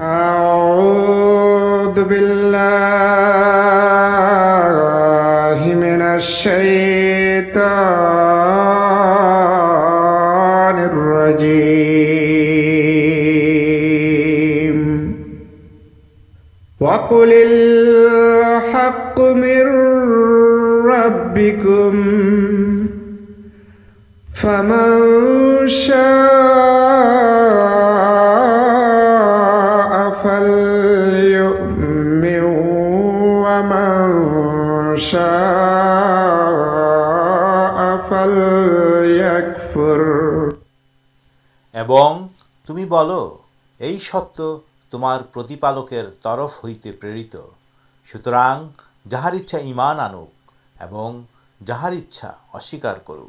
أعوذ بالله من الشيطان الرجيم. وقل الحق من ربكم فمن شاء تم یہ ستر سوتر جہار انچا ایمان آنک جہار کرو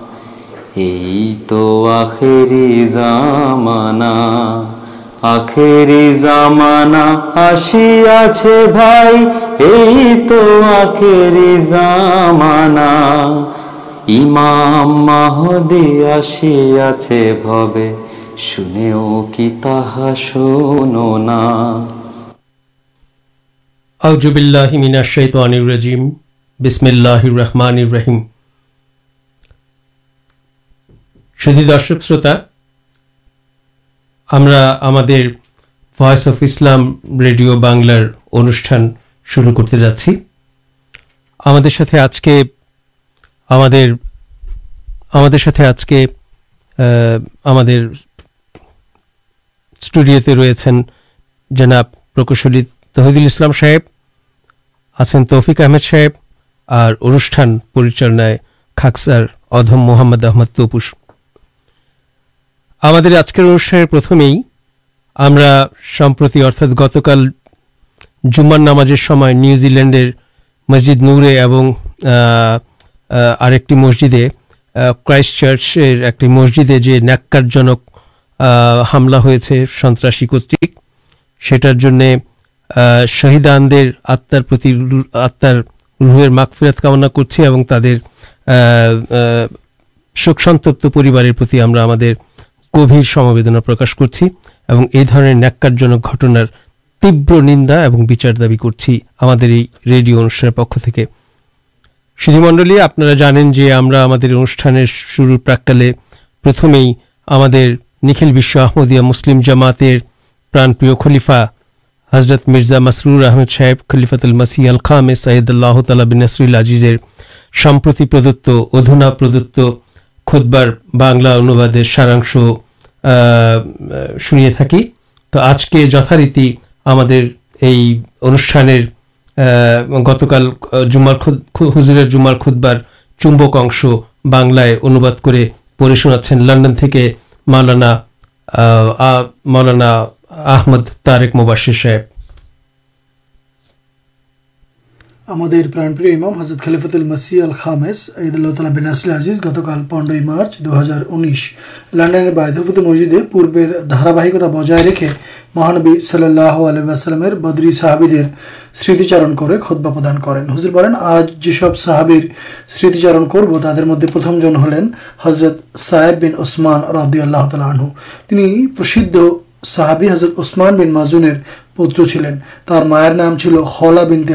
এই তো আখেরি জামানা আখেরি জামানা আসিয়াছে ভাই এই তো আখেরি জামানা ইমাম মাহদি আসিয়াছে ভবে শুনেও কি তাহা শোনো না আউজুবিল্লাহ মিনাশাইত আনির রাজিম বিসমিল্লাহ রহমান রহিম شد درشک شروتا ہمارا ہم ریڈیو بنار شروع کرتے جاچی ہمکشل تحید السلام صاحب آسان تفک احمد صاحب اور انوشٹان پریچال کاکسار ادم محمد احمد توپوس ہمارے آجکل انوشانتی ارتقا گتکال جماز نیوزلینڈر مسجد نورے اور مسجدے کائسٹ چارچر ایک مسجدیں جو نیکارجنک حاملہ ہو ستراس کرتک سٹر جن شہیدان آتی آر مکفرت کمنا کرچی اور تر سوکھ ستپوریوار گھیردنا پرش کرچی نیکارٹن تیو ناچارے پک منڈل آپ شروع پرکھلدیہ مسلم جامات پرانفا حضرت مرزا مسرد صاحب خلیفاتل مسیح الخد اللہ تعالی نسر الزیزر سمپریتی پردت ادنا پردت خود بار بنلا انوباد سارا سنے تھے تو آج کے جتاریتی ہم ان گتکال جمار حضور جمار کھود بار چومبکاش بنائے اندر پڑھے شنا لنڈن کے مولانا مولانا آمد طارے مباشر صاحب مدم جن ہلرت صاحب بین اثمان رحب اللہ تعالی پرسمان بین مزن پتر چلین نام چل تک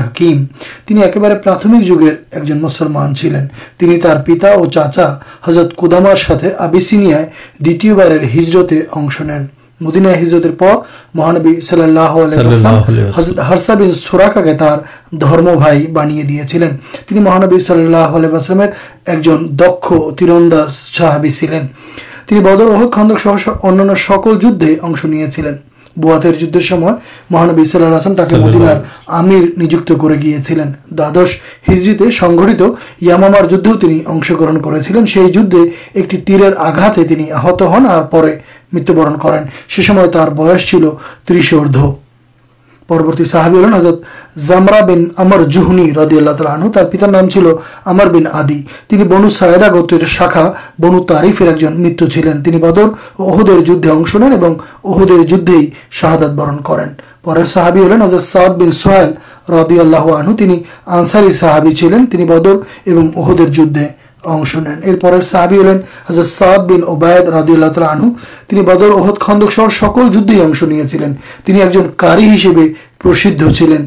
بنیا دیا چلے مہانبی صلی اللہ علیہ ایک دک تیرند سہابی خاندک سہ ان سکول جدے بواتر جدھر مہانبی اسلحن تاکہ مدینار آمر نجیے دادش ہزری سنگھت یامامار جدگرہن کر آگا آت ہن اور متیہبرن کر سیسم تر بس چل ترس نام آدی شاخا بنو تاریف ایک جن متین اہو نین اہو جہاد برن کریں پر سہابی ہلین ازد صاحب بن سوائے رد اللہ صحابی چلین اہو اش نیلین حضرت ردی اللہ خاندک سہ سکول جدین پرسد چلین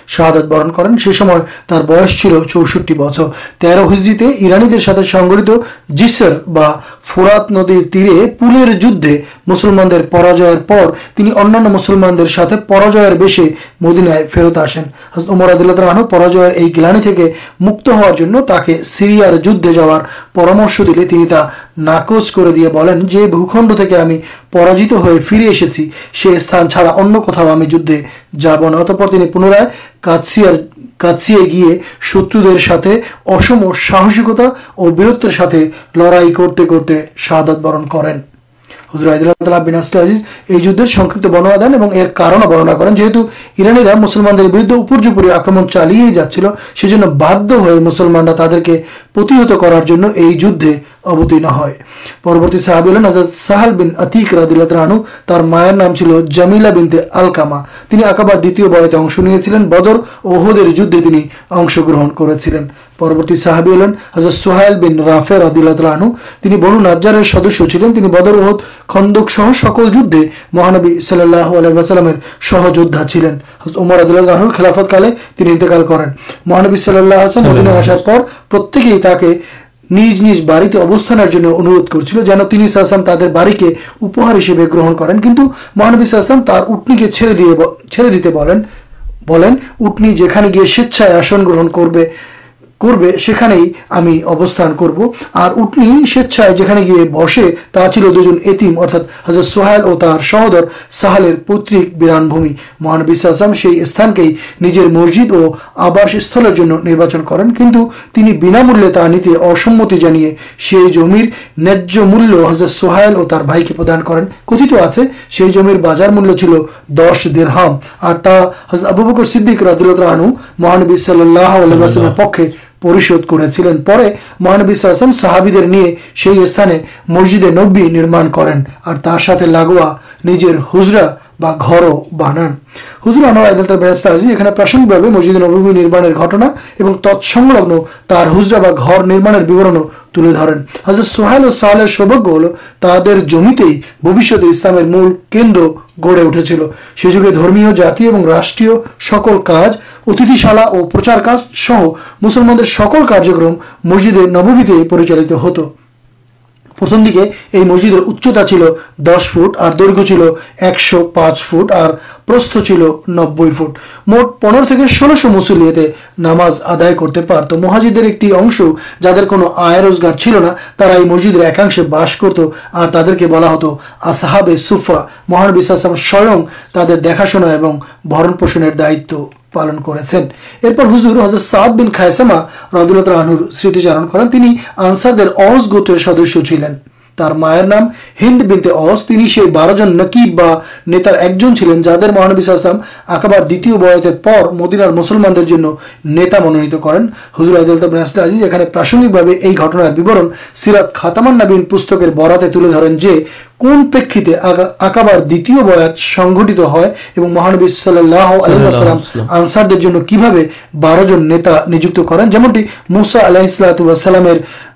شہادت برن کردہ مکت ہار سیریا جا رہا پرامرش دینچ کر دیا بھوکھنڈ تھی پرجیت ہو فری ایسے چارا اندر جاب اتپنی پنرائے گی شتر ساہسکتا اور بیرتر ساتھ لڑائی کرتے کرتے شادت برن کریں مائر نام چلو جامی دے سو بدر اور گرہن کریں مہانبیٹنی چھڑے دیتے ہیں اٹھنی جانے گرن کر گسودیسما کرسمتی جانے ناجیہ مولر سوہایل اور دان کرت آئی جمیر بازار مول دس دیرہم اور تا ابو بک صدیق رد رو مہانبی صلی اللہ وسلم پک شو کرسم صحاب مسجد نبیان کرتے لگوا نجر ہزرا سوبیہ ہلو تر جمیش مل گڑے اور راش اتھالا اور پرچار کا مسلمان مسجد نومیچ ہو نب فٹ پنکھ مسلی نام آدھا کرتے مہازی ایکش جا کر چلنا مسجد ایک بس کرت اور تعداد بلا ہت آ سہ سا مہانسم سوئ تر دیکھا شنا پوشن دائت پالن ہزر حضرت ردولتار سدس چلین مائر نام ہندو نکیبی براتے دھوتی بات اور مہانبی اللہ کی بار نے کرساسلسلام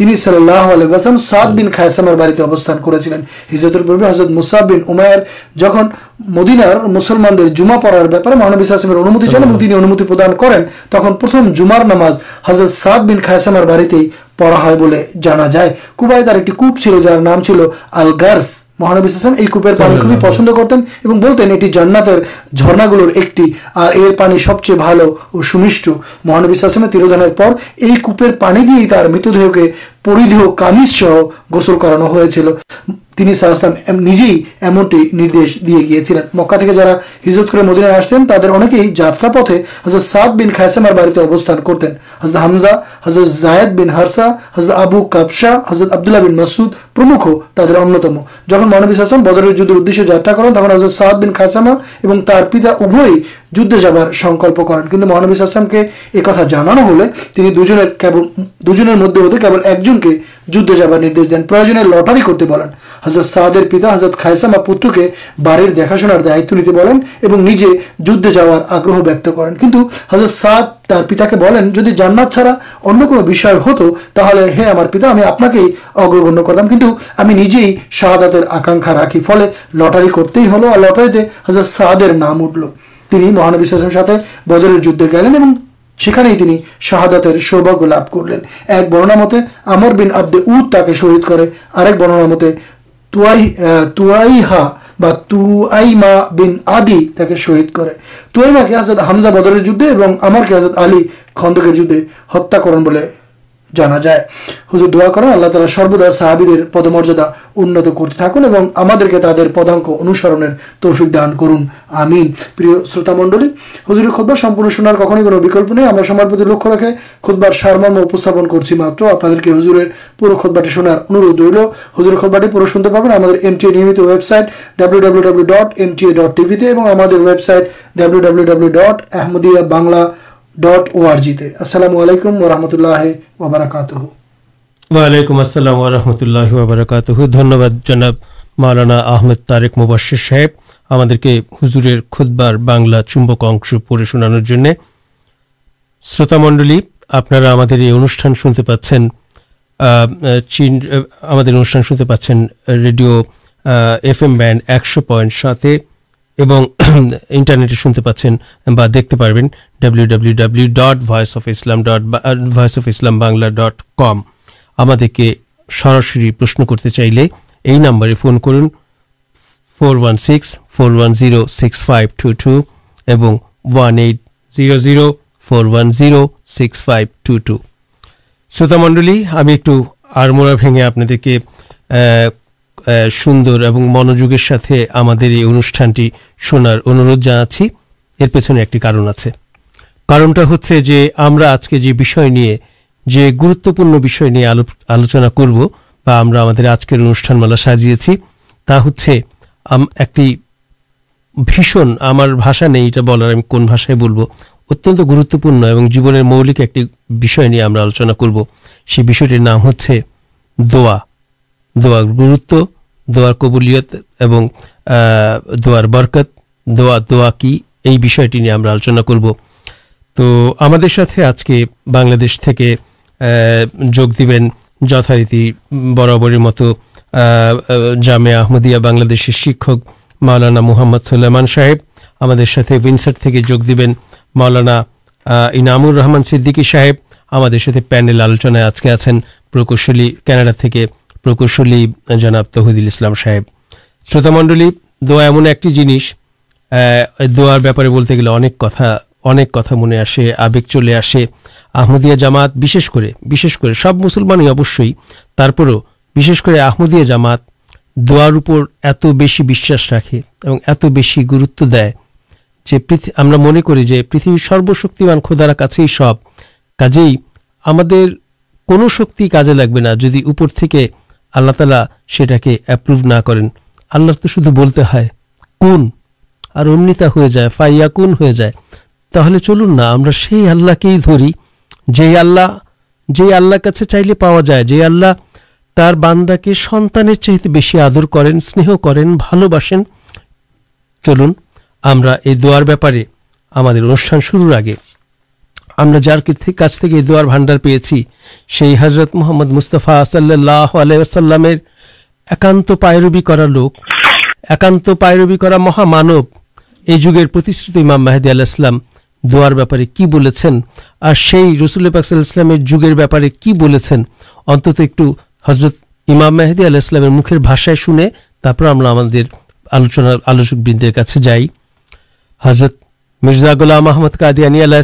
حرسم جن مدینار مسلمان جما پڑارے مانویسمتی تک جمار نماز حضرت سعد بین خائسمر بڑی پڑا بہتر ایک جار نام چل گرز مہانشم یہ کُپیر پسند کرتے ہیں بولتین گل ایک سب چیز اور سمشٹ مہانس میں تیروان پانی دیا متدے پریدے کمز سہ گوسر کرانا چل حمز حضر زید بن حرسا حزر ابو کبشا حضرت عبد اللہ بن مسود پرمختم جہاں مانوی بدر جدید حضرت صاحب بن خاصما پتا جدے جا رہا سنکلپ کرانویس آسلام کے ایک تھا جانا ہوں دو جد ایک جن کے جدار دیں پر لٹر کرتے بولیں حضرت شاہر پتا حضرت خائسم پتر کے بارے دیکھا شنار دائت نہیں آگرہ بیک کریں کنٹو حضرت شاہد پتا جی جان چھاڑا انشر ہو تو ہاں ہمارے پتا ہمیں آپ کے ہی اگر گھنیہ کر لوگ شاہدات آکاخا راقی فل لٹر کرتے ہیل اور لٹر حضرت شاہ نام اٹھل شہی کرتے شہید کرزد حامزہ ہتار کرن خود بار سارم اسپن آپ خود بار ہزر خود برے شن پاپتبلو double ডট ওআরজিতে আসসালামু আলাইকুম ওরহমতুল্লাহ ওবরাকাতুহ ওয়ালাইকুম আসসালাম ওরহমতুল্লাহ ওবরাকাতুহু ধন্যবাদ জনাব মাওলানা আহমেদ তারেক মুবাশির সাহেব আমাদেরকে হুজুরের খুদবার বাংলা চুম্বক অংশ পড়ে শোনানোর জন্য শ্রোতামণ্ডলী আপনারা আমাদের এই অনুষ্ঠান শুনতে পাচ্ছেন আহ, আহ, চীন আহ, আমাদের অনুষ্ঠান শুনতে পাচ্ছেন রেডিও এফ এম ব্যান্ড একশো পয়েন্ট সাতে انٹرنیٹ شنتے پاچن ب دیکھتے پین ڈبلیو ڈبلو ڈبلو ڈٹ وس اف اسلام ڈٹ وس اف اسلام بنگلہ ڈٹ کم ہمشن کرتے چاہے یہ نمبر فون کر four one six four one zero six five two two want zero zero four one zero six five two two شروت منڈل ہمیں ایک موڑا بھی آپ کے سوندر اور منجوگر یہ انشانٹی شنار اندھ جانا چاہیے ایک ہزار جو ہمیں آج کے جو بھی گروتوپن آلوچنا کرو آجکل انوشان والا سازی بھیشن ہمارے بھاشا نہیں یہ بولار بولو اتن گروتوپن اور جیب مولک ایک ہم آلوچنا کرو سی بھی نام ہوا د گرت دبولت در برکت دا کی آلوچنا کرو تو آج کے بلدی کے جگ دینتی برابر مت جامعہ بنشن شکشک ماؤلانا محمد سلمان صاحب ہمیں ونسر تک جگ دینانا انامور رحمان سدی صاحب ہمیں پینل آلوچن آج کے آپ پرکوشل کاناڈا کے پرکشل جناب تحیدام صاحب شروط منڈل دوا ایم ایک جنس دولتے گے اب کتا کتا منہ آگ چلے آسے آمدیا جامات سب مسلمان جامات دور ات بس بس راخے اور ات بس گرت دے پہ من کر سروشیمان کھدارا کا سب کا کون شکے لگے نا جی اوپر کے اللہ تعالی سے ایپرو نہ کردو بولتے ہیں کن اور انائا کن ہو جائے تو چلن نہ ہی دِی آللہ جی آللہ کا چاہیے پا جائے جی آللہ باندا کے سنان چاہتے بس آدر کریں اسنے کریں بھل بسین چلن ہم در بارے ہم شروع آگے ہم جاس تھی در بھانڈار پیے سے محمد مستفا صلی اللہ علیہ وسلامر ایکانت پائربی کر لوک ایکانت پائر مہامان امام محدود دپارے کی بول رسل پاکلام جگہ بہتارے کی بولے اتنا حضرت امام محدودیسل مکھیر بھاشائ شونے تمام آلوچنا آلوچند جائیرت مرزا گولام محمد قادی انی اللہ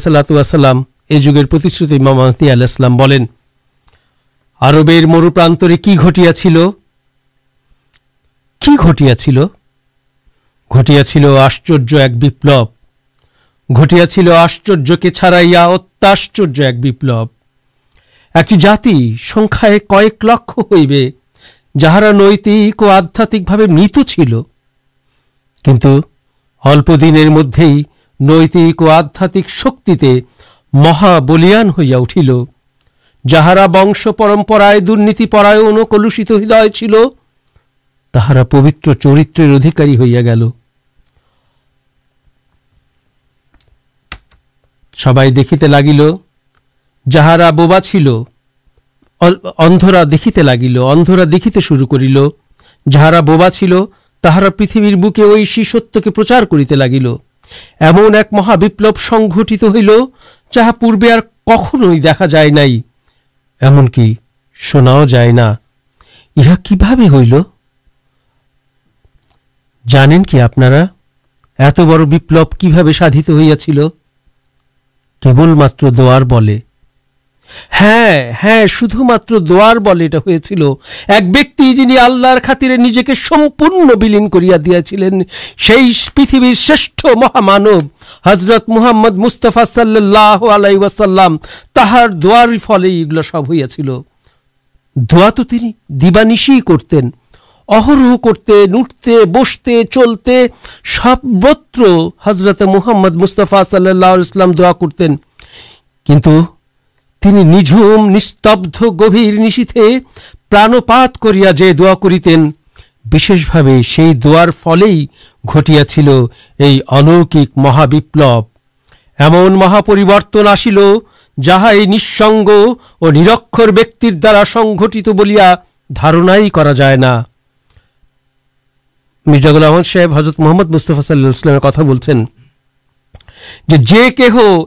یہ جگہ آربیر مرو پرانے کی آشچر ایکپلو گا آشچر کے چھڑائی اتیاشچر ایکپلو ایک جاتی سنکھائ کئے لکھ ہوں جہارا نیتک اور آدھات کی مدد نیتک اور آدھات شکیے مہابلان ہوئی اٹھل جہارا بنش پرمپرائے درنتی پڑا نوکلوشت ہدا چل تہارا پوتر چرتر ادھیکاری ہوا گیل سب لگل جہارا بوبا چلا دیکھتے لگل ادرا دیکھتے شروع کرل جہارا بوبا چلتا پتھ برکے وہ شیشت کے پرچار کر ایم ایک مہابل سنگت ہا پوے کھانا دیکھا جائے نئی ایمنک شناؤ جائے کی جانے کی آپ بڑھو کی بھابت ہل کی مار دکتی جن آلے کے لیے پریتر مہامانت مستفا صلی اللہ دل سب ہوا دین اہر کرتے نٹتے بستے چلتے سر حضرت محمد مستفا صلی اللہ علیہ دا کرت نست گرشے پراپات کر مہاب ایمن مہاپریبرتن آئی نگ اور نرخر بیکر دارا سنگت بولیا دارنائی جائے مرزا اللہ صاحب حضرت محمد مستفا صلہ کچھ جہ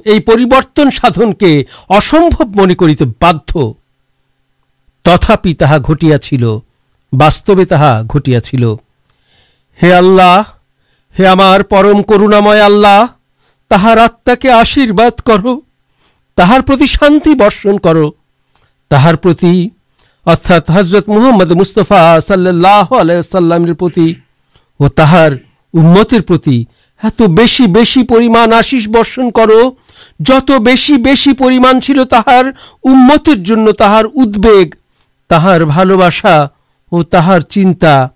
یہ پریبرتن سادن کے سمبو من کر بھ تھیا گیا باسطوہ ہے اللہ کرنا مل کہ آتہ کے آشرواد کر تہار شانتی برشن کر تہارتی ارتھا حضرت محمد مستفا صلی اللہ علیہ امتر پرتی شن کرمانگہرا چنتا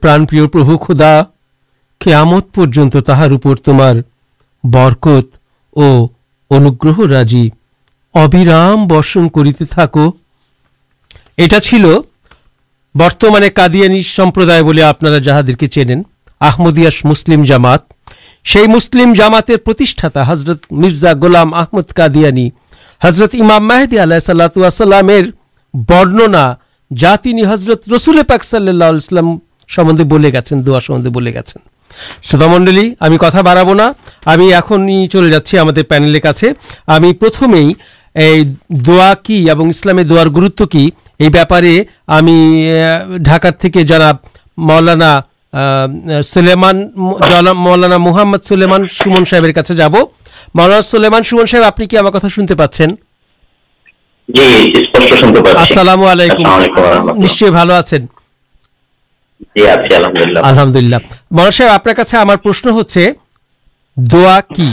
پرانپی پربو خودا کہ ہمت پن تمار برکت اور انگرح رازی ابرام برشن کرتے تھو برتمانا جہاں جاماتا حضرت مرزا گولامد حضرت امام محدود برننا جا تین حضرت رسول پاک سلسلام دن گرتا منڈل کتا بڑھنا چلے جا کے پینلر کا دا کیونکہ اسلامی دروت کی ڈاکارا موانا محمد سولیماند اللہ مولانا صاحب آپ سے ہمارش ہوا کی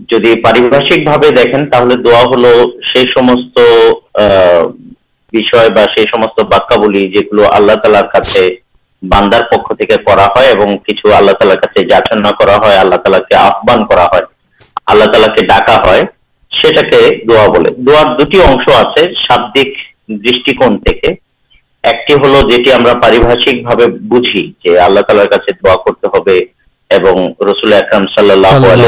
جی پارشکل جاچن تعلق کے آن آلہ تعالی کے ڈاکٹر دا بول دن آپ شادک دشک پارشکے بوجھ آل دا کرتے رسم سال کر سوفل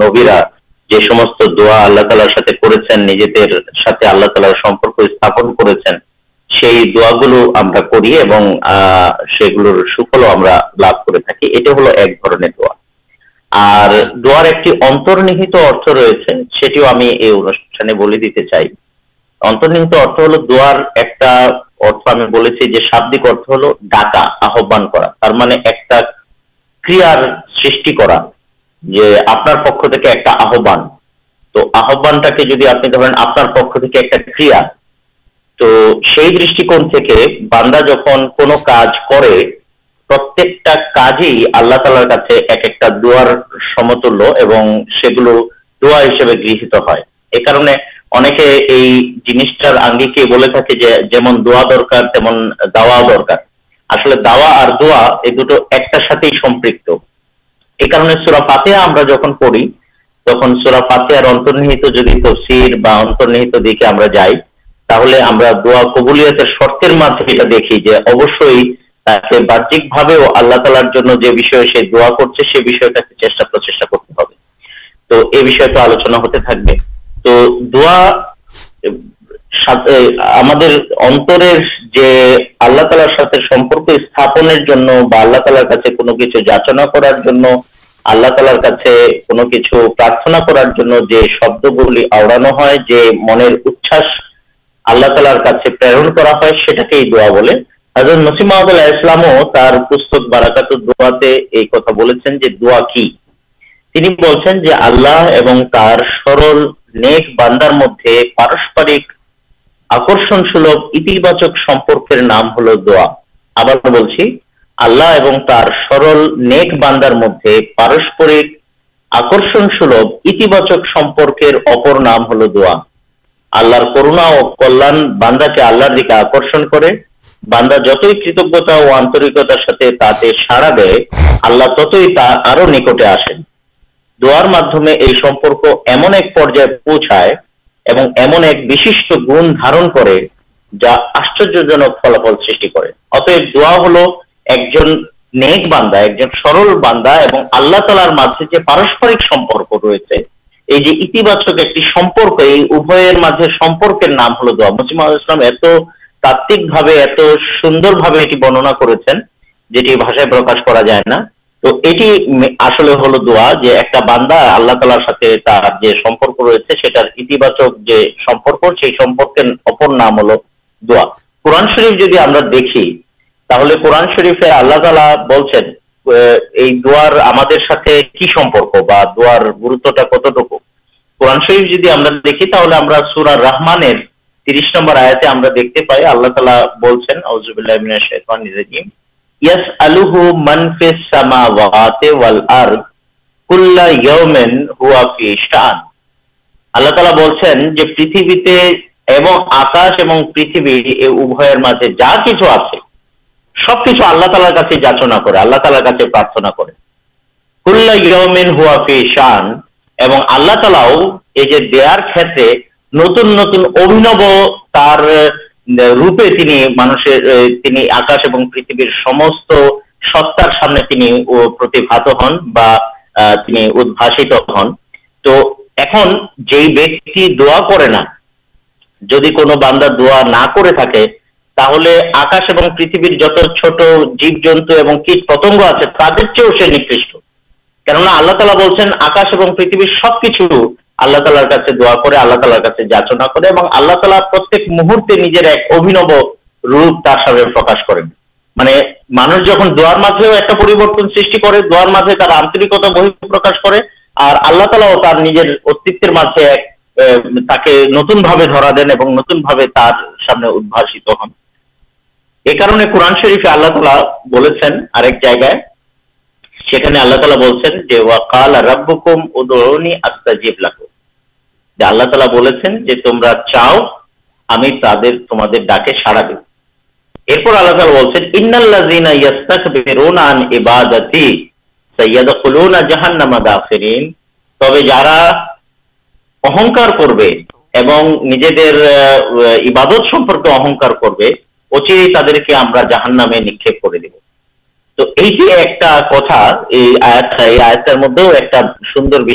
لبھی یہ دا اور دن اترنیحت ارتھ رہے انتنیحت ارتھ ہل دہ تو دشکن باندا جب آلہ تعالی ایک ایک دمتل گلو دس گئے یہ دا درکار تما درکار دیکھے جائی توا قبولیات شرطر مدد یہ دیکھیے ابشن باہرکا تالار کر چا پرچیشا کرتے تو یہ آلوچنا ہوتے تھے تو دلر تالارے استعمال کرانا میرے اچھا آللہ تالارے دا بولیں نسم محمد اللہ اسلام پاراکات دے کتا دول آللہ سرل نیک باندار مدد سلبا نام ہل دیکھ آل باندار اکر نام ہل دل کرنا کلیا باندا کے آلر دیکھ آکر باندا جت کتتا اور آنرکتار سارا دللا تکٹے آسے دیکھے پوچھائے گن دارچرانے پارسپرک ریواچک ایک ابھی سمپرکر نام ہل دسلام ات تاتے ات سوندر بننا کرکاش ہے تو یہ آس دعا جو ایک باندا آللہ تالارے رٹرچک جو سمپرک سے اپن نامک دعا قورن شریف جدی ہم دیکھیے قورن شریف آللہ تعالی دمے کی سمپرک دروت کت قورن شریف جدی ہمارے ترس نمبر آیا ہملہ تعالیٰ جا کچھ آپ کچھ اللہ تعالی جاچنا ক্ষেত্রে নতুন নতুন تعالی তার روپے آکاش اور پریتھ ستر دیکھ باندا دا نہ آکاش اور پریتھ جت چھٹ جیب جنوب کی پتنگ آپ سے تر چو نکش کن آللہ تعالی بول آکاشن پریتھ سب کچھ اللہ تعالی دعا کرالر کاچنا کرالا پرت مہرتے ایک ابھی روپے پر مطلب مانوش جہاں دیکھتا سر دیکھ آکتا گہر پرکاش کر نتنگ نتن بھا تر سامنے ادباست ہن یہ کارن قورن شرف اللہ تلا جائے گا اللہ تعالی بولیں تمام چاؤ ہمیں تعداد کر دے کتا آتر مدد ایک سوندر بھی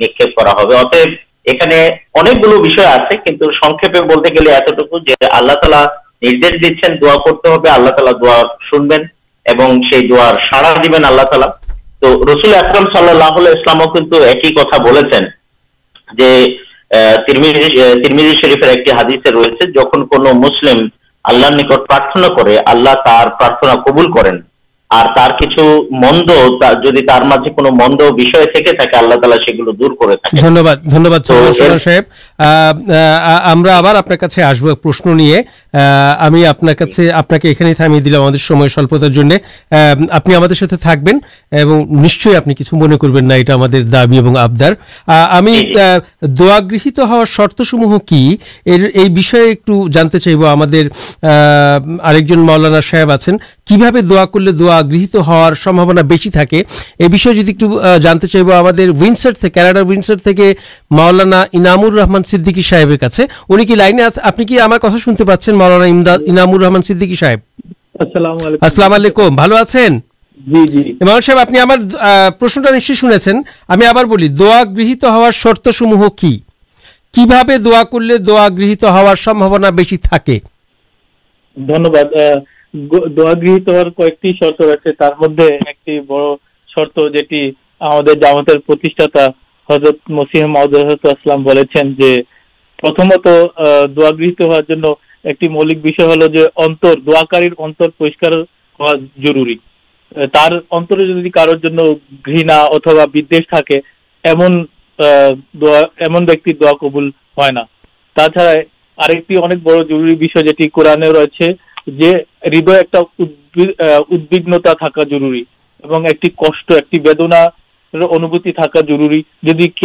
نکبل تالا درتے ہیں آللہ تعالی تو رسلی احرم صلی اللہ کچھ ایک ہی کتا بولے ترمیم شریفر ایک حادیے ریسرے جن کو مسلم آل نکٹ پرارتنا کربل کریں اور تر کچھ مند جندے تھی اللہ تعالی سے گلو دور کرد ہمارے آسبنی تھام آپ نشچ من کر دہیت ہر شرط سمہ کیشی ایک جانتے چاہب ہمارے آپ مؤلانا صاحب آپ کی دا کر دہیت ہار سمبھونا بہت تھا ایک جانتے چاہب ہماراس ماؤلانا انامور رحمان সিদ্দিকী সাহেবের কাছে উনি কি লাইনে আছেন আপনি কি আমার কথা শুনতে পাচ্ছেন মাওলানা ইমদাদ ইনামুর রহমান সিদ্দিকী সাহেব আসসালামু আলাইকুম আসসালামু আলাইকুম ভালো আছেন জি জি ইমাম সাহেব আপনি আমার প্রশ্নটা নিশ্চয়ই শুনেছেন আমি আবার বলি দোয়া গৃহীত হওয়ার শর্তসমূহ কি কিভাবে দোয়া করলে দোয়া গৃহীত হওয়ার সম্ভাবনা বেশি থাকে ধন্যবাদ দোয়া গৃহীত হওয়ার কয়েকটি শর্ত রয়েছে তার মধ্যে একটি বড় শর্ত যেটি আমাদের জামাতের প্রতিষ্ঠাতা حضرت مسیحت ہر ایک ملک دعشی دعا کبول ہے قورنے ریدو ایک ادبیگنتا کش ایک بےدنا انیارا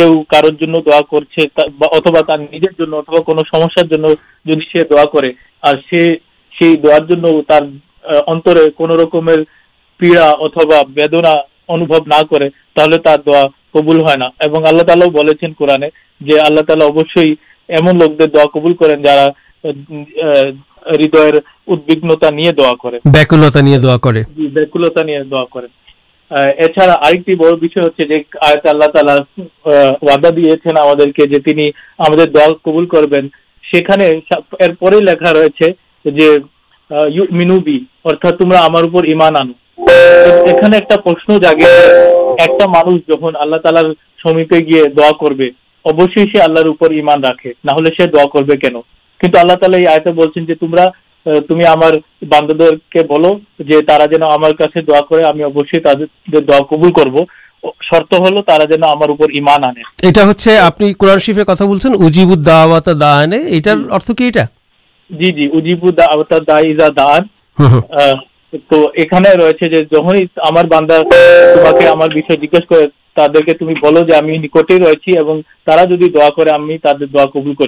کبول ہے قورنہ جو اللہ تعالی ابشی ایمن لوک دیر دا قبول کردارگاہ کرتا تما ہمارے ایکشن جاگے ایک مانوش جہاں اللہ تعالیپے گیا دعا کرپر ایمان رکھے نہ کن کن اللہ تعالی آتا کہ تمہارا تمر باندھ کے بولو کرو شرط باندا جیجی بولو نکتے دعا کربل کر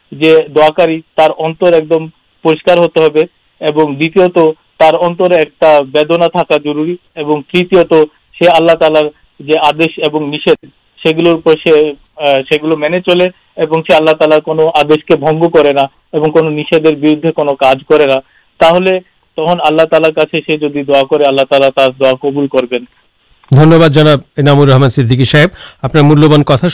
نشے گل سے گلو مینے چلے آلارد کے بنگ کرنا بردے کوالارے جی دعا کرالا تر دعا قبول کربین دنیہباد جناب نامرحمان سدی صاحب آپ مولان کتنا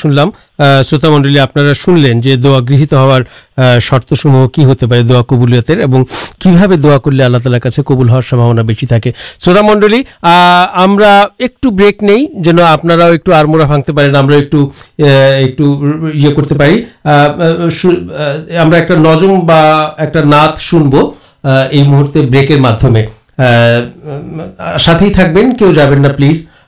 شروط منڈل آپ لینا گہیت ہار شروع کی ہوتے ہیں کبھی دا کرنا شروط منڈل ایک بریک نہیں جامڑا پھنگتے نجم بہت نات شنب یہ مہرت بریکر معمے تھے کہ وہ جا پلیز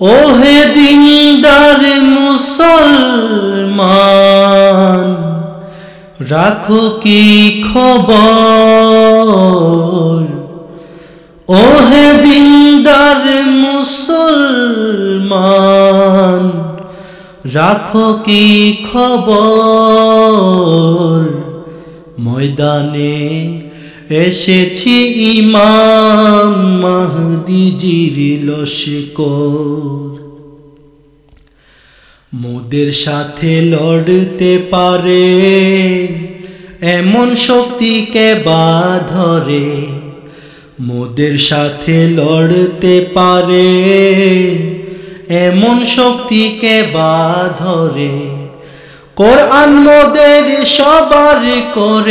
اوہ دیندار رکھ کی خبر۔ اوہ دیندار مسلمان مسل کی خب میدان ایس محدود مدرسے لڑتے پارے ایمن شکن سب کر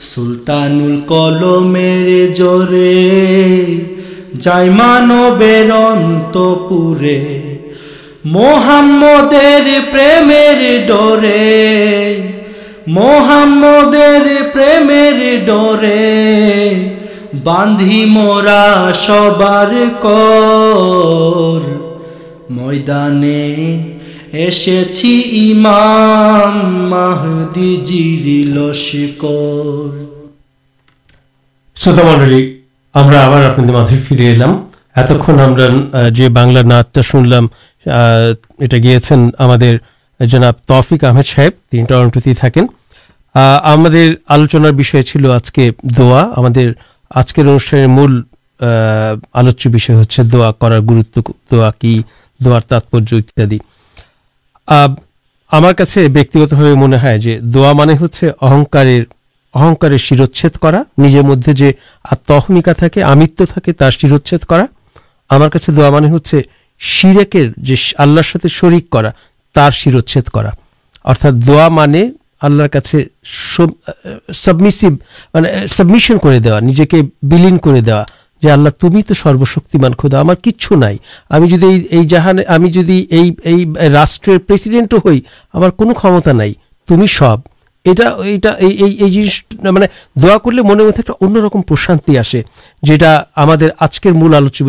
سلطان ال کولم جائمانت پورے مہامر ڈورے مہان ڈورے باندھی مورا شبار کور مویدانے ہم آلوچن آج کے دا ہم آج کے انوان آلوچی دا کر گروت داتپر ہمارے منہ ہے دیکھنے اہنکارہ شروع کر تحمکا تھا متو تھا شرچ کرا ہمارے دا مچھر شریک آلے شریک کر تر شروچے ارتھا دان آل سبمسی سبمشن کر دیا جی اللہ تم سروشکان خود ہمارے کچھ نئی ہمیں جی جہاں ہمیں راشٹر پرسیڈینٹ ہوئی ہمارے کومتا نہیں تم یہ جس مطلب دعا کر لی من مت ایکشان آج کے مول آلوچی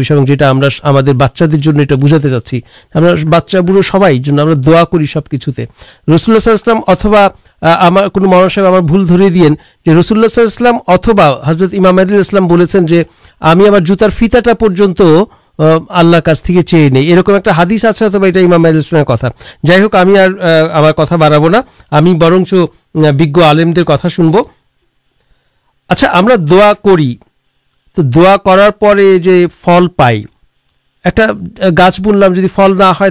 ہمیں بچا بوجھا چاچی ہم بچا بڑھو سب دا کری سب کچھ سے رسول صاحب السلام اتبا ہم مان سب ہمارے بھول دریا دیں رسول اسلام اتبا حضرت امام جو ہمیں آپ جوتار فیتا پر آلر کا چی نہیں یہ حدس آپ جائک ہمیں کتنا بڑھونا اچھا دا کر دارے فل پائی ایک گاچھ بن لوگ فل نہ ہو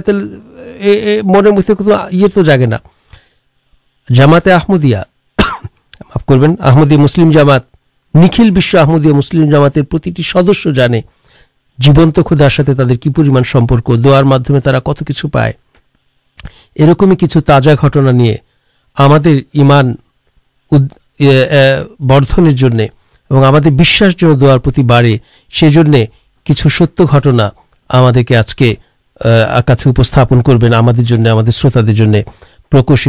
من مجھے یہ تو جاگے جاماتیا کرمدیا مسلم جامات نکل بحمدیا مسلم جماتے سدسیہ جانے جی کچھ پائے آج کے شروط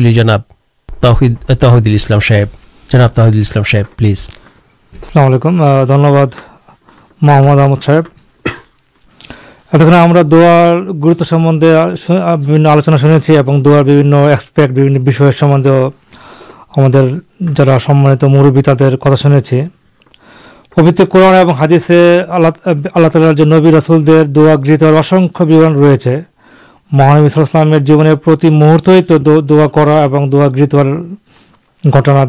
دنشل تحیدام صاحب پلیز اتنا دروت سمندے آلوچنا سننے اور درنیہ سمانت موربی تر کتا پبت قورن اور ہادی سے اللہ تعالی جو نبی رسول دوا گرہت اور محنبہ مہرت ہی تو دوا کر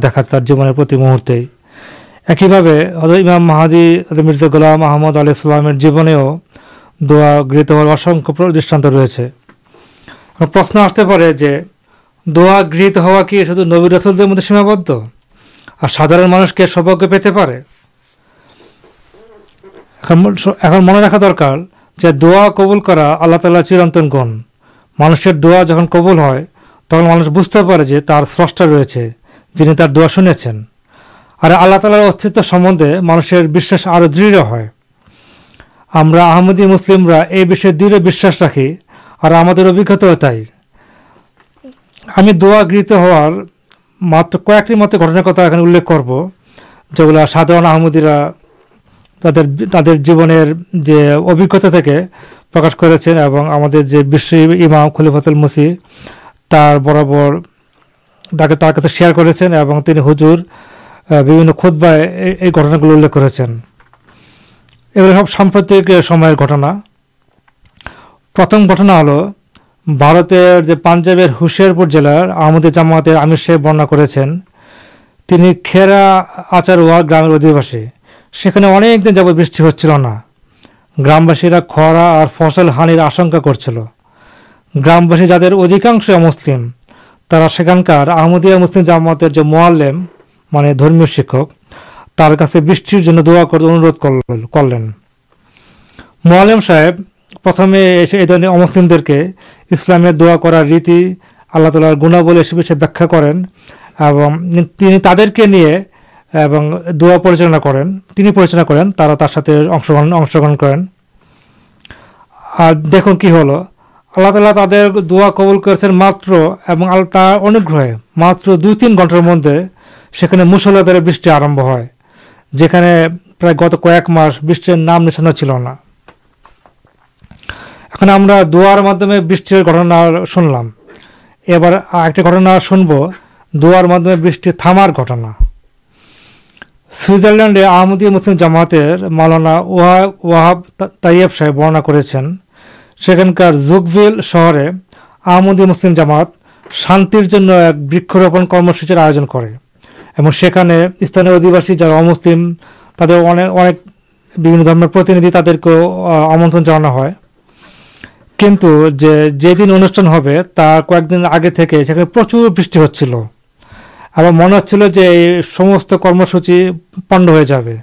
دیکھا تر جیو ایک ہی امرام محادی مرزا گولام محمد علی السلام جیونے دا گرہ سب پرشن آتے جو دا گت ہا کہ شدھ نبی رتو مدد سیماب سادار مانس کے سوپا پیتے من رکھا درکار جو دا قبول کرال چڑ گن مانشر دن قبول ہے تم من بوجھ پہ تر سستا ریچے جن تر دا شنے اور استدے مانسر بھی دڑھ ہے ہمارمدی مسلم یہ بھی دھوس راقی اور ہمارے اب تھی ہمیں دعا گہیت ہار مت گھٹنکھ کرو جو سادر آمدیرا تر جیویتا پراش کر ایمام خلی فات مسی تر برابر شرار کرنی ہجور کھود بھائی گھٹنا گلوکھ کر یہ سب سامپرتی پاجابر ہوشیارپور جلار جامات آمر صاحب بنا کر آچاروا گرام دن جب بچنا گرام کار فصل ہان آشنکا کرتی گرام جا کراش مسلم آمدیا مسلم جامات موال مجھے درمی ش ترک بن دا کر اندھ کر لین ساہب پر مسلم دیکھے اسلام دا کر ریتی آللہ تعالی گنابول سب اسے ویا کرنی تعداد کے لیے دعا پریچنا کرنی پریچنا کرتے ارن کریں اور دیکھ کیل دا قبول کراتے ماتر دو تین گھنٹار مدد سننے مسلح برمب ہے جائے گی کئے مس بام نشانہ چلنا دیکھ بھال سن لوگ اب ایک گٹنا شنب دیکھ بھا تھار سوئیزرلینڈے آمدی مسلم جامات مالانا تعیب سائب برننا کر زکول شہر آمدی مسلم جامات شان ایک بوپن کرم سچر آئوشن کر ادیب جا مسلم ترکی تعداد آمن کچھ دن ان کو آگے پرچر بچہ من ہلس کرم سچی پنڈ ہو جائے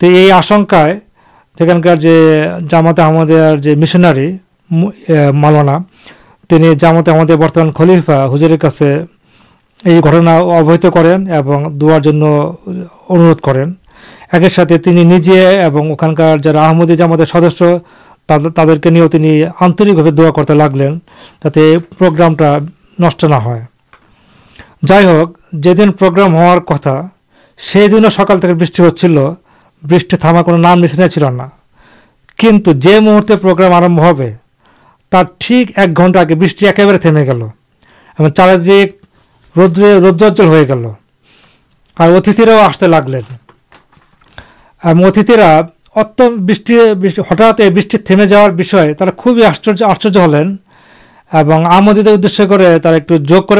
تو یہ آشنکار جامع آمد مشنر ملوانا تین جامات خلیفا ہُزیرر کا یہ گھٹنا اوہت کریں اور دور کریں ایک ساتھ تینجے اور جادی جامات سدس تر کے لیے آنرکے دا کرتے لگلین جاتے پروگرام نش نہ ہو جائیک جی دن پروگرام ہار کتا دنوں سکال بچ با کو نام مشین چلنا کچھ جو مہرت پرمب ہے تو ٹھیک ایک گھنٹہ آگے بکارے تھے ممے گیل چاردیک ردر ردرجل ہو گیا اور آستے لگلے اترا ات بٹا بمے جا رہا خوبی آشچر آشچر ہلین ایک جگ کر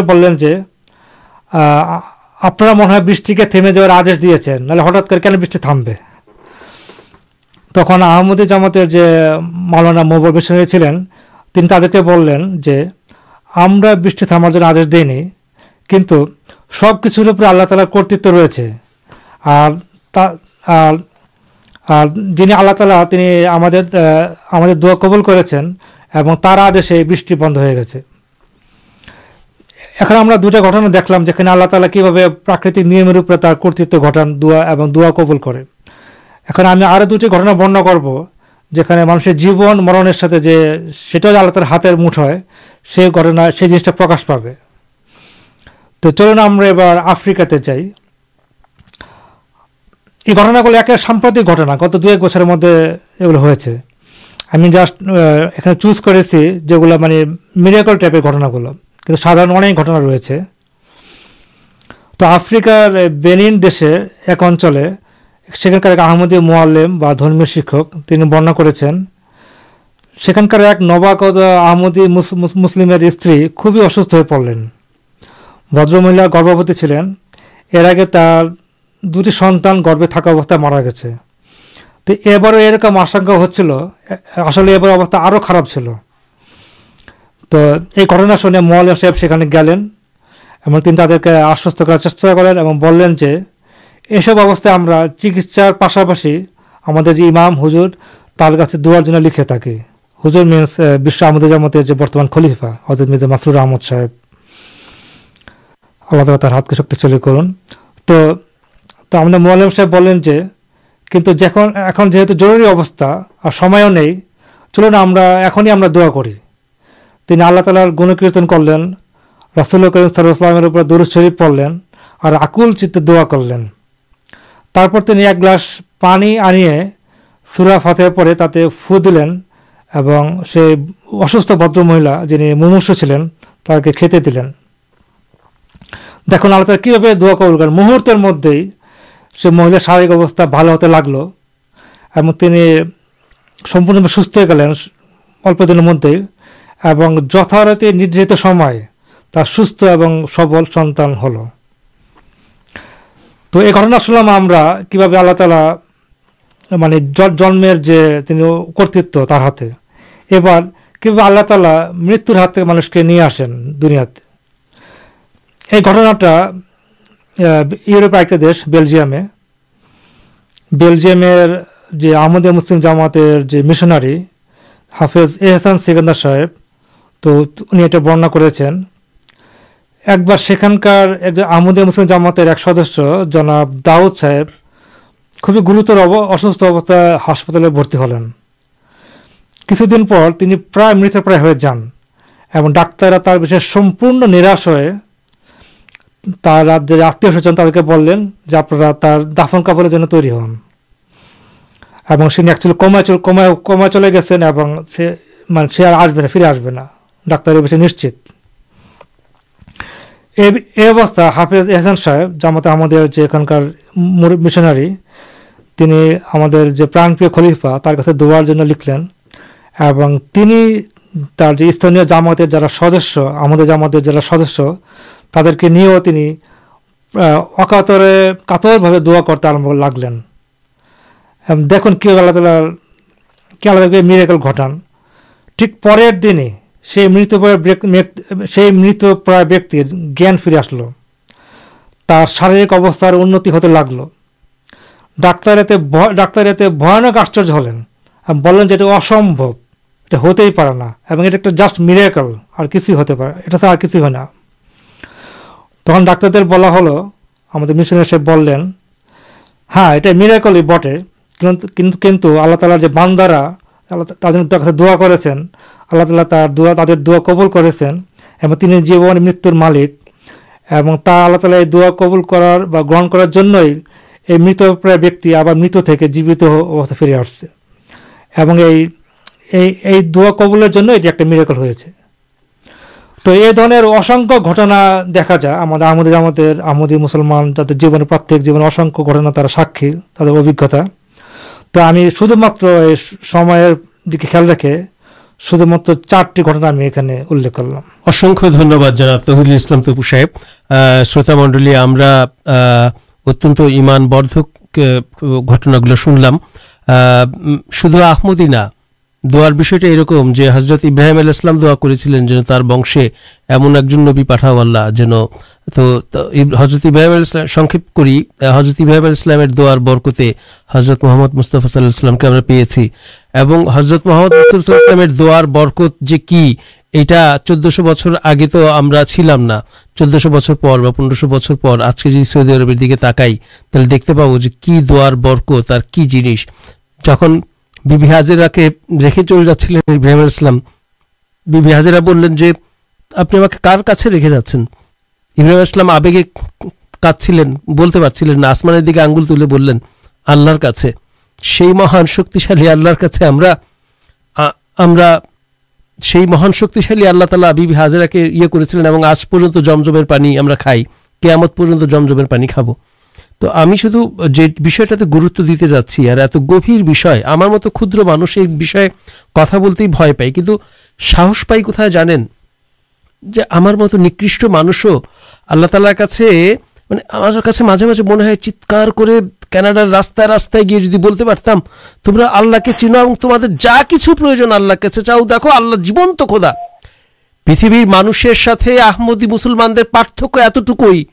آپ منہ بے تھے جدیش دے ہٹا کر کن بسٹی تھام تک آمدی جامات کے بولیں جو ہمارے آدمی دی کن سب کچھ آللہ تعالی کرت ریچے جنہیں آلہ تعالی ہمارے بس بند ہو گیا ہمٹنا دیکھ لیں آللہ تعالیٰ کی بھابت نیمرپ کرت گٹان دا دا کبول کرو دوٹنا بننا کرب جانے مانشی جیون مرنگ آللا تر ہاتر مٹھ ہے سی گھٹنا سی جسٹا پرکاش پائے تو چلو ہمیں اب آفری چاہنا گل سامپرتی گٹنا گت دو ایک بچر مدد یہ چوز کر گٹنا گل گا رہے تو آفریکار بینن دیشے ایک اچلے ایک آمدی مالمی شکشک بننا کرد آمدی مسلم استری خوبی اصوت ہو پڑلین بدر مل گربتی چلین اراغ سنتان گربے تھک ابست مارا گے تو ایم آشن ہوسل اب خراب چل تو یہ گھٹنا شو مل سا گلین تعداد آشست کر چیز کریں اور یہ سب ابست چکسار پاسپاشی ہمارے جو امام ہجور تر دن لکھے تک ہزر مینسمد متحرک برتمان خلیفا حضرت مدد مسرور رحمد صاحب اللہ تعالیٰ ہاتھ کو شکتے چلی کرن تو آپ مل سا کچھ جن جو ضروری ابستا سما نہیں چلو نا دا کرنی آلہ تعالی اور گنکیرتن کرلین رسول کریم سلسلام دور شریف پڑلین اور آکل چوا کر لین گلس پانی آنی سورا پاتے پہ تر فلین بدر مہیلا جنہیں ممین کھیت دلین دیکھ آل تعالیٰ کی بھائی دلکار مہور مدے سے مہیل شارکا بال ہوتے لگلے سمپر سکیں الپ دنوں مدے اور جتارت ندھتا سمائ سم سبل سنتان ہل تو یہ گھٹنا سنام کی بھابے آللہ تعالی مجھے جنم جو کرتو اب کبھی اللہ تعالی مرتر ہاتھ مانوشن نہیں آسین دنیا یہ گھٹناٹروپ ایک دیش بلجیام بلجیامدیا مسلم جامات مشناری حافظ احسان سکندر صاحب تو ان بننا کر مسلم جامات ایک سدس جناب داؤد صاحب خوبی گر اس ہسپتال کچھ دن پر مت پرائیں جانب ڈاکرا ترپن نیراش ہوئے سوچنہ دافن کپڑے ہنچولی گیسا ہاف احسان صاحب جامع ہمارے مشنری ہم خلیفا دن لکھ لوگ سدیہ ہمارا سدھ تع کے لیے اکاتر کتر بھا دا کرتے آر لگلین دیکھ کیلات کی میریکل گٹان ٹھیک پور دن مرت پر مت پرا بک جان فری آسل تر شارک ابستار انتی ہوتے لگل ڈاکر ڈاکرک آشچر ہلین جو ہوتے پڑے نا یہ جسٹ میرے اور کچھ ہوتے اٹھا تو کچھ ہے تم ڈاک بلا ہل ہم سیب بولیں ہاں یہ میریکل بٹر کنت اللہ تعالیٰ جو باندارا تر دیں آللہ تعالی تر دبل کرنے جیو مرتر مالک اور تا آل تعالیٰ یہ دا کبل کرار مت پرا بیک آپ متعدے جیوت فری آسے اور یہ دا کبل ایک میراکل ہو تو ساتھ مطلب چارٹی کر لس تہلام تپو ساہیب شروط منڈل امان بردکینا درکم جو حضرت ابراہیم کرزرت محمد بچر آگے تو چود پندرہ بچر سعودی عرب تاکائی تھی دیکھتے پابند کی درکت اور کچھ جنس جہاں رکھے رکھے جا سکتے ہیں آسمان دیکھا آگل تھی آللہ مہان شکیشالی آللہ مہان شکیشالی اللہ تعالی بی ہزرا کے یہ کرمر پانی کھائی کم پہ جم جمر پانی کھا تو ہمیں شدھے گروت دیتے جاچی اور ات گھیر بھی مانس یہ بھی کتا بولتے کچھ ساہس پائی کتیں جانے جو ہمارے نکش مانشو آللہ تعالی کا منہ چیت کرڈار راستہ راستہ گیا جی بولتے پڑتم تمہیں آللا کے چین تمہیں جا کچھ پروجیک آللہ چاہ ال آلہ جیون تو خدا پتہ مانشر ساتھ آمدی مسلمان پارتک اتنی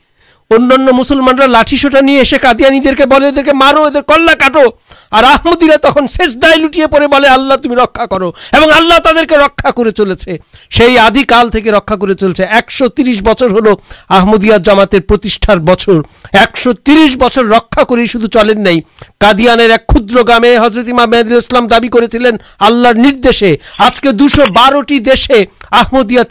جماتار بچوں ایکش ترس بچر رکھا کر سو چلین نہیں کادیان ایک کدر گامے حضرت ما مدلام دلدشے آج کے دو شو بارٹی دیشے آمدیا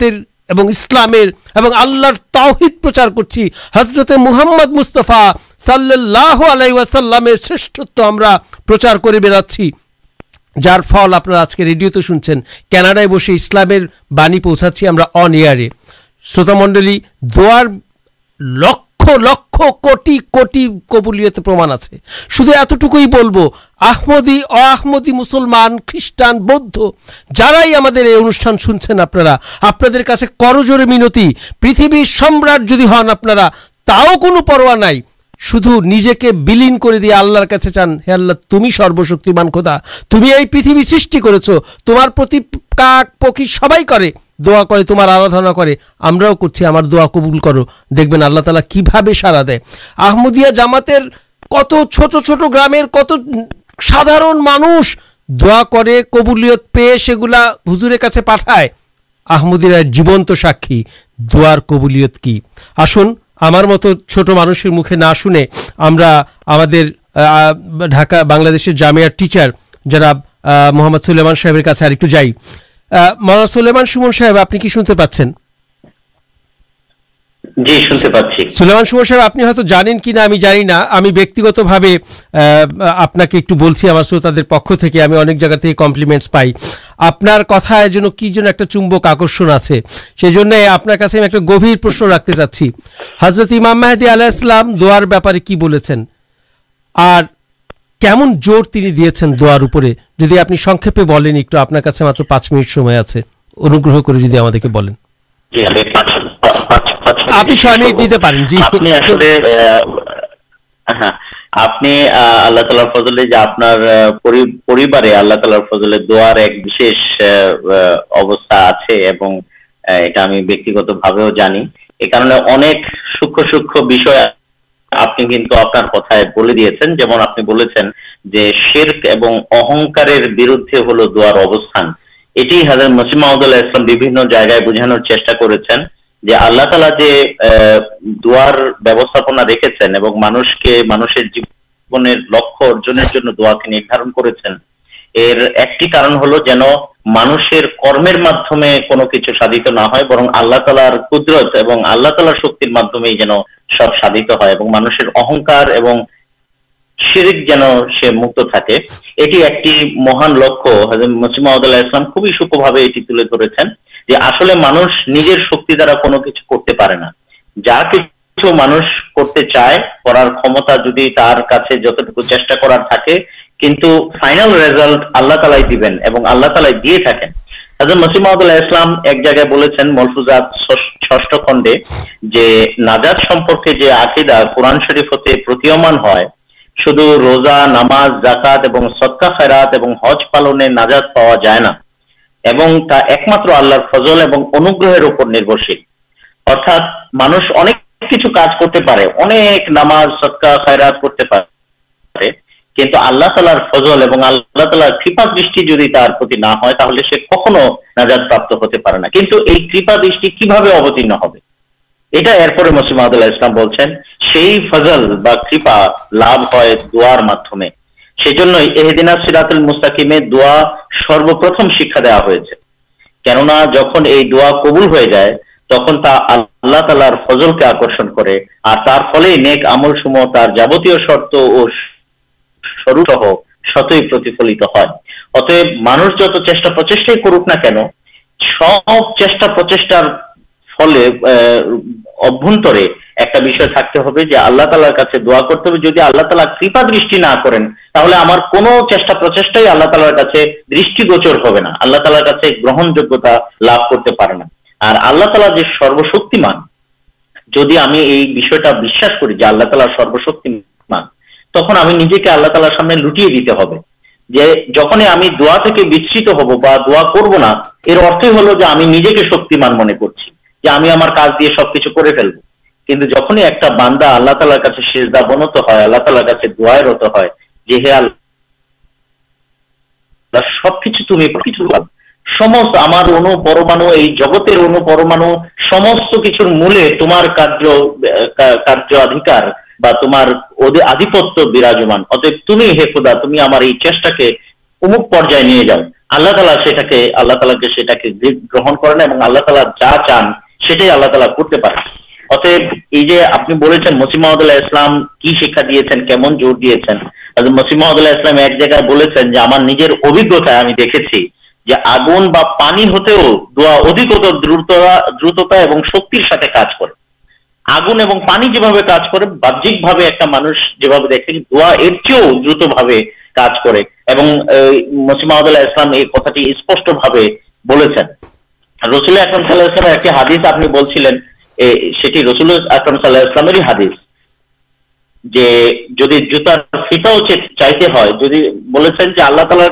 حضرت محمد مستفا صلی اللہ علیہ واسلام شرشت ہمیں پرچار کر بڑھا جار فل آپ آج کے ریڈیو تو شنچن کاناڈا بسے اسلامی پوچھا ان ایئر شروت منڈل دک ل شمدی احمدی مسلمان خیسٹان بودھ جب انٹھان سنچین آپ کرجوڑے مینتی پریتھ سمراٹ جدید ہن آپ کو شدے کے لیین آلر چان تمان خدا تم پریت سو تمارک پکی سب دا تم آردنا کر دا کبول کر دینا تعالی کی بھا سارا دحمدیہ جامات کو سادار مانش دبول پہ گلادیہ جیون تو ساکی دبولت کی آسن ہمار مت چھٹ مانسے نہ شنے ہم ڈھاکل جامعار ٹیچر جرا محمد سولیمان صاحب جائ من صاحب آپ نے پاچھے حضرتام دیکھیں دیکھنے کا مطلب آپ آپ نے شیر اور اہنکار بردے ہل دان یہ حضرت مسیم محدود جائگائے بوجھان چیز کر جو آللہ تالا جب رکھے مانش کے مانشر جی لوگ دا ندارن کرم کچھ نہلار کدرت آللہ تالار شکر مدمے جین سب سادت ہے مانشر اہنکار اور جتے یہ مہان لکم مسیم اللہ اسلام خوبی سوکھے یہ تلے دے جو آس مانش نجر شکی دارا کون کچھ کرتے نا جا کچھ مانش کرتے چاہے پڑھار جدی تر جت چیٹا کرزالٹ آللہ تالائی دے دین تالائی دے سکیں مسی محمد اللہ اسلام ایک جگہ للفاد نازاد سمپرکے جو آقیدہ قورن شرفتمان ہے شدھ روزا نماز جاکات اور ستکا خیراتے نازاد پا جائے آلر فضل اور انگرحر ارت مانک کچھ کچھ نماز ستکا خیرات آللہ تعلر فضل تالار کپا دار تک نازادپت ہوتے پے کچھ یہ کپا دشی کی بھابے اوترن ہوسمد اللہ اسلام بول فضل کپا لمے جبت شرط اور مان جت چیشا پرچیٹائی کروک نہ چار ابھی ایکشن سکتے ہوتے دا کرتے آللہ تلا کن چیٹا پرچائی اللہ تعالی درا اللہ تالارا اور آللہ تعلق سروشک جدی ہمیں یہ آللہ تعالی سروشک تخ ہمیں نجے کے آلّہ تالار سامنے لوٹی دیتے ہو جکے ہمیں داچت ہوا کرونا ہل جو ہمیں نجے کے شکیمان من کر سب کچھ کر فل کچھ جن ہی ایک باندا اللہ تعالی شیز دا بنت ہے سب کچھ تم کچھ پر جگت انسر ملے تمہاردھیکار بار آدھت براجمان اتب تمہیں ہے خدا تمہیں ہمارے چموک پر جان آللہ تعالی سے اللہ تعالی سے گرن کرنا اور جا چان مسیسل کی مسیم ایک جگہ درتتا شکر ساتھ آگن اور پانی جو باہک مانگ جو دوا چیو درتھے کچھ مسیم عمد اللہ اسلام یہ کتابیں رسمہ السلام ایک ہادی آپ نے اللہ تعالی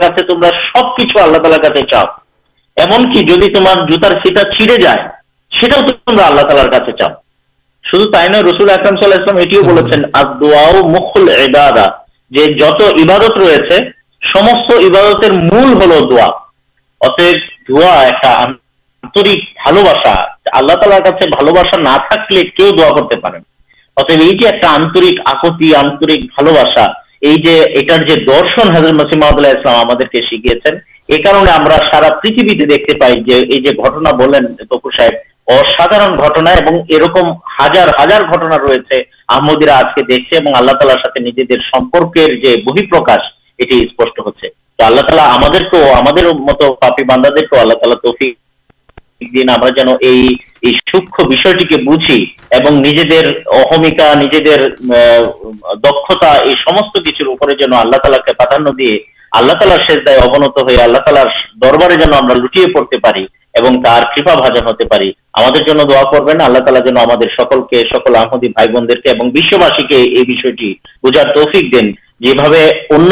چاؤ سو تھی رسول احکام اٹی جتارت رست ہل دن اللہ تالارا درشن اسا ہزار ہزار گٹنا رحمدہ آج کے دیکھتے اور آللہ تعالی ساتے سمپرکر جو بہت پرکاش یہ اسپش ہوتے تو آل تعالی ہماندہ اللہ تعالی تفیق دربارے لوٹی پڑتے ہوتے ہم دعا کر سکول آمدی بھائی بون دے اور یہ تو دین یہ ان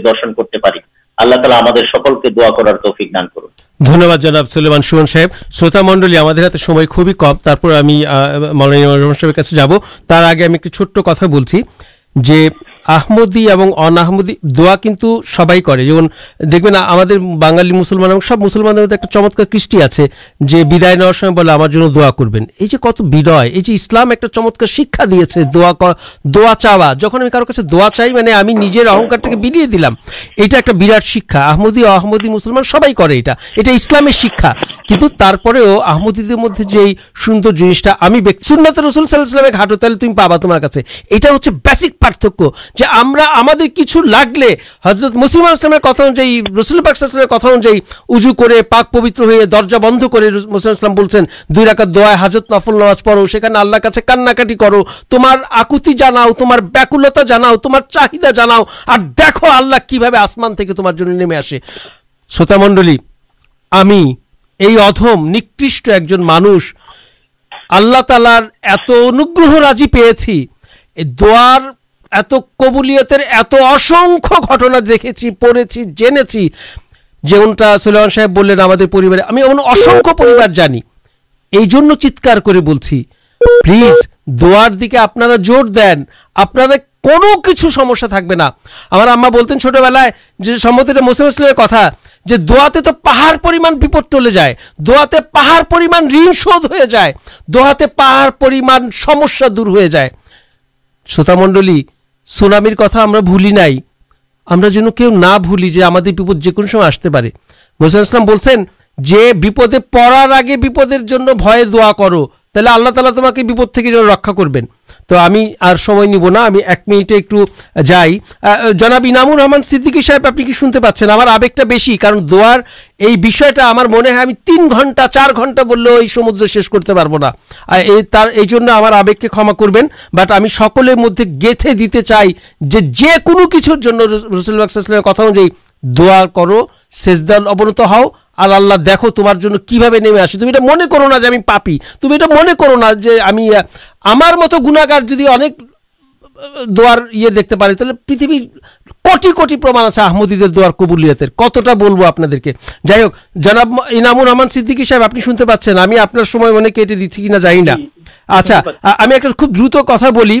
درشن سوان صاحب شروط منڈل کم ایک چھٹ کتنا آمدی اور اناہمدی دا کچھ سب دیکھیں ہمالیمان یہ چمت چاوا جب دا چاہیے اہنکار مسلمان سب یہسلام شکا کچھ آمدی مدد جو سوندر جن میں سننا تو رسول صاحلی تم پابا تمارے یہسک پارتک جو کچھ لگنے حضرت مسلمان کتنا رسول اجوکر بند کر مسلمانت نفل نواز پڑوسر کا چاہیدا جاؤ اور دیکھو آللہ کی بھابان تھے تمہارے نمے آسے شروط منڈل ہمیں یہ ادم نکل مانس آللہ تالار ات انوگ راجی پیے د ات قبولت اصن گھٹنا دیکھے پڑے جنے جیون کا سلام صاحب چیتھی پلیز دیکھا جسبا ہمارا بولتین چھوٹ بلائت مسلم کتا جو دا تو پہاڑ پلے جائے دے پہن شو دے پہسیا دور ہو جائے شوت منڈل سونام کتا بھول جن کی جن سمجھ آستے مسائل اسلام بولتے ہیں پڑھارے دعا کر تھی اللہ تعالی تما کے رکھا کربین تو ہمیں سمجھنا ایک منیٹے ایک جائی رحمان سدی صاحب آپ نے سنتے پاس ہمارے آگے بس کار دے بھیا ہے ہمیں تین گھنٹہ چار گھنٹہ بول کرتے یہاں آگے کما کروین بٹ ہمیں سکلر مدد گے تھے دیتے چاہے کچھ رسول کتنا انجائیں دے دبنت ہاؤ اللہ اللہ دیکھ تم کی دیکھتے پریتھ کٹی پر در قبول کتنا بو آپ کے جائک جناب انامور رحمان سد صاحب آپ اپنے دا جا ہمیں ایک دم کتنا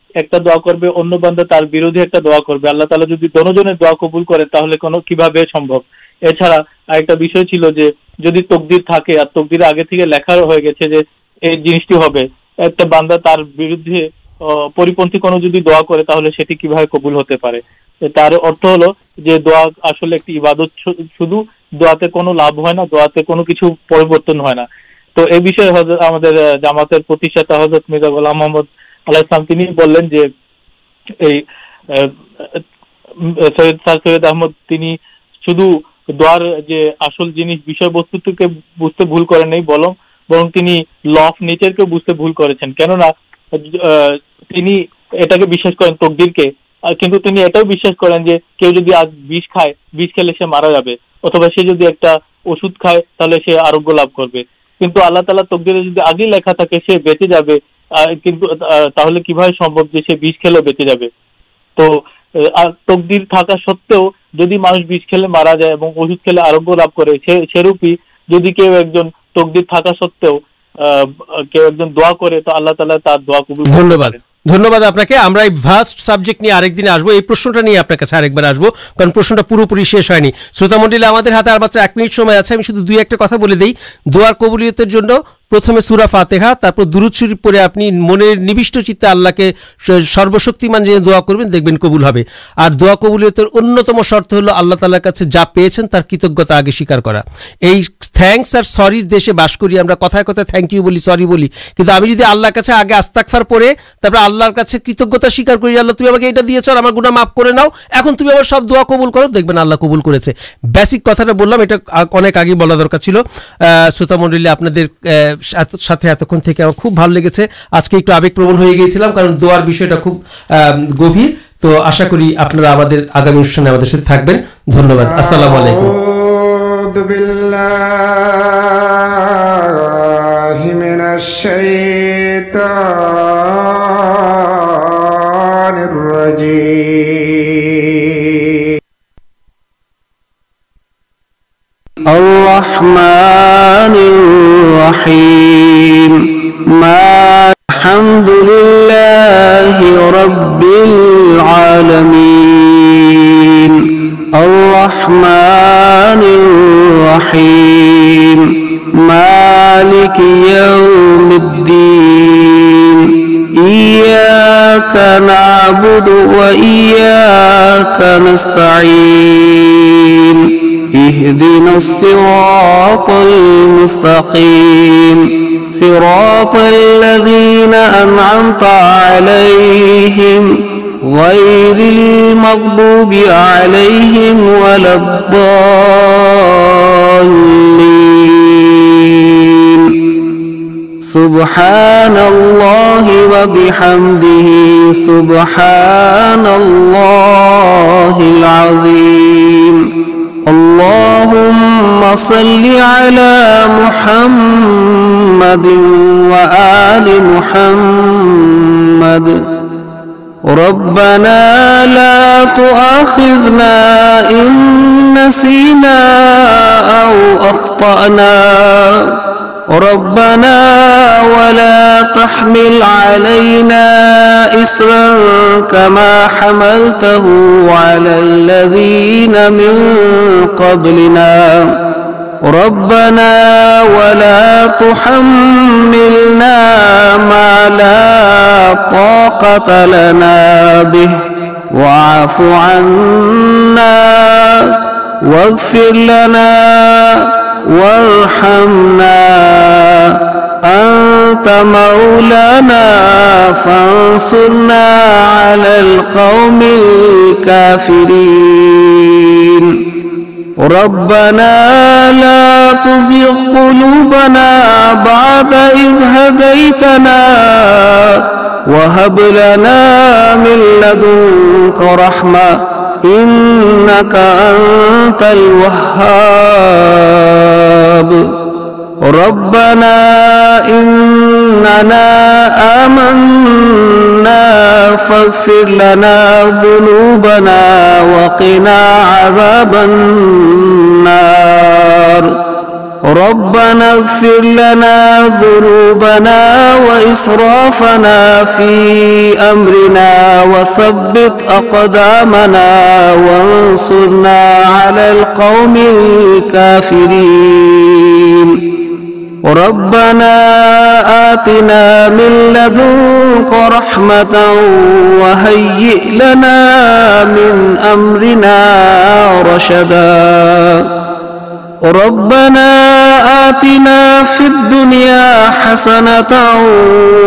ایک دا کراندھی ایک دعا کرالا دونوں چلو تکبرت دعا کربول ہوتے پہ تر ارتھ ہلا آسلت شدھ دے لاب ہے دعا تون کچھ تو یہ جامات مرزا اللہ محمد اللہ کے بعد تک دیکھتے کرو کئے کھیل سے مارا جائے اتوا سی جدید ایک تھی آروگیہ کچھ اللہ تعالی تک دیکھ لکھا تھا بےچے جائے پور پی شنی شروط منڈی ہمارے ہاتھ ایک منٹ دوست پرتھمے سورا فاطا پر دروتر پڑے اپنی منشٹ چیتے آللہ کے سروشکیمان جنہیں دعا کرو دیں کبول ہے اور دعا کبل انتم شرت ہلو آللا تال جا پیچھے تر کتتا آگے سوار کرا تھکس آر سر دیشے بس کری ہمیں کتائے کتائے تھنکیو بلی سری کہل کاستار پہ تر آلر کا کتجتا سویار کری آل تمہیں یہ دے چار گنا کرنا تمہیں آپ سب دعا کبول کر دیکھ بین آللہ قبول کرسک کتا تو بلام یہ اک آگے بلا درکار چلو سوتا منڈی آپ সাথে- সাথে এতক্ষণ থেকে আমার খুব ভালো লেগেছে আজকে একটু আবেগপ্রবণ হয়ে গিয়েছিলাম কারণ দোয়ার বিষয়টা খুব আহ, গভীর তো আশা করি আপনারা আমাদের আগামী অনুষ্ঠানে আমাদের সাথে থাকবেন ধন্যবাদ আসসালামু আলাইকুম أعوذ بالله من الشيطان الرجيم الرحمن الرحيم الرحيم. ما الحمد لله رب العالمين. الرحمن الرحيم. مالك يوم الدين. إياك نعبد وإياك نستعين. اهدنا الصراط المستقيم. صراط الذين أنعمت عليهم غير المغضوب عليهم ولا الضالين. سبحان الله وبحمده، سبحان الله العظيم. اللهم صل على محمد وآل محمد. ربنا لا تؤاخذنا إن نسينا أو أخطأنا. ربنا ولا تحمل علينا إسرا كما حملته على الذين من قبلنا. ربنا ولا تحملنا ما لا طاقة لنا به. واعف عنا واغفر لنا وارحمنا أنت مولانا فانصرنا على القوم الكافرين. ربنا لا تزغ قلوبنا بعد إذ هديتنا وهب لنا من لدنك رحمة. إنك انت الوهاب. ربنا اننا آمنا. فاغفر لنا ذنوبنا وقنا عذاب النار. ربنا اغفر لنا ذنوبنا وإسرافنا في أمرنا وثبت أقدامنا وانصرنا على القوم الكافرين. ربنا آتنا من لدنك رحمة وهيئ لنا من أمرنا رشدا. ربنا آتنا في الدنيا حسنة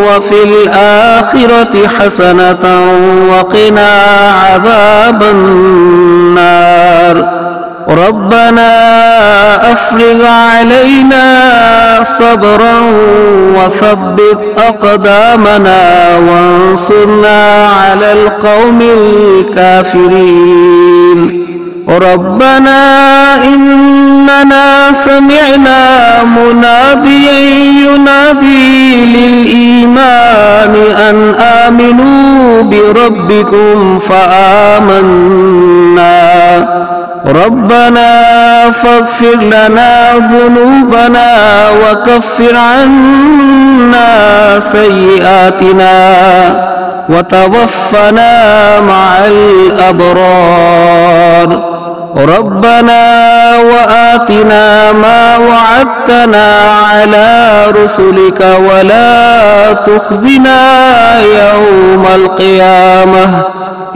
وفي الآخرة حسنة وقنا عذاب النار. ربنا أفرغ علينا صبرا وثبت أقدامنا وانصرنا على القوم الكافرين ربنا إننا سمعنا مناديا ينادي للإيمان أن آمنوا بربكم فآمنا. ربنا فاغفر لنا ذنوبنا وكفر عنا سيئاتنا. وتوفنا مع الأبرار. ربنا وآتنا ما وعدتنا على رسلك ولا تخزنا يوم القيامة.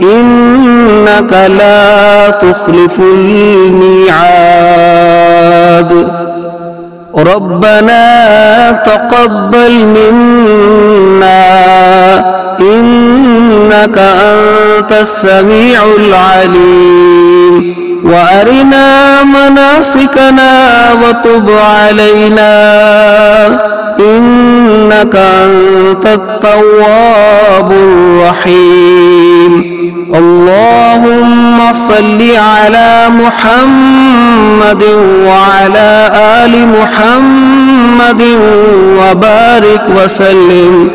إنك لا تخلف الميعاد. ربنا تقبل منا إنك أنت السميع العليم. وأرنا مناسكنا وتب علينا. إنك أنت التواب الرحيم. اللهم صل على محمد وعلى آل محمد وبارك وسلم.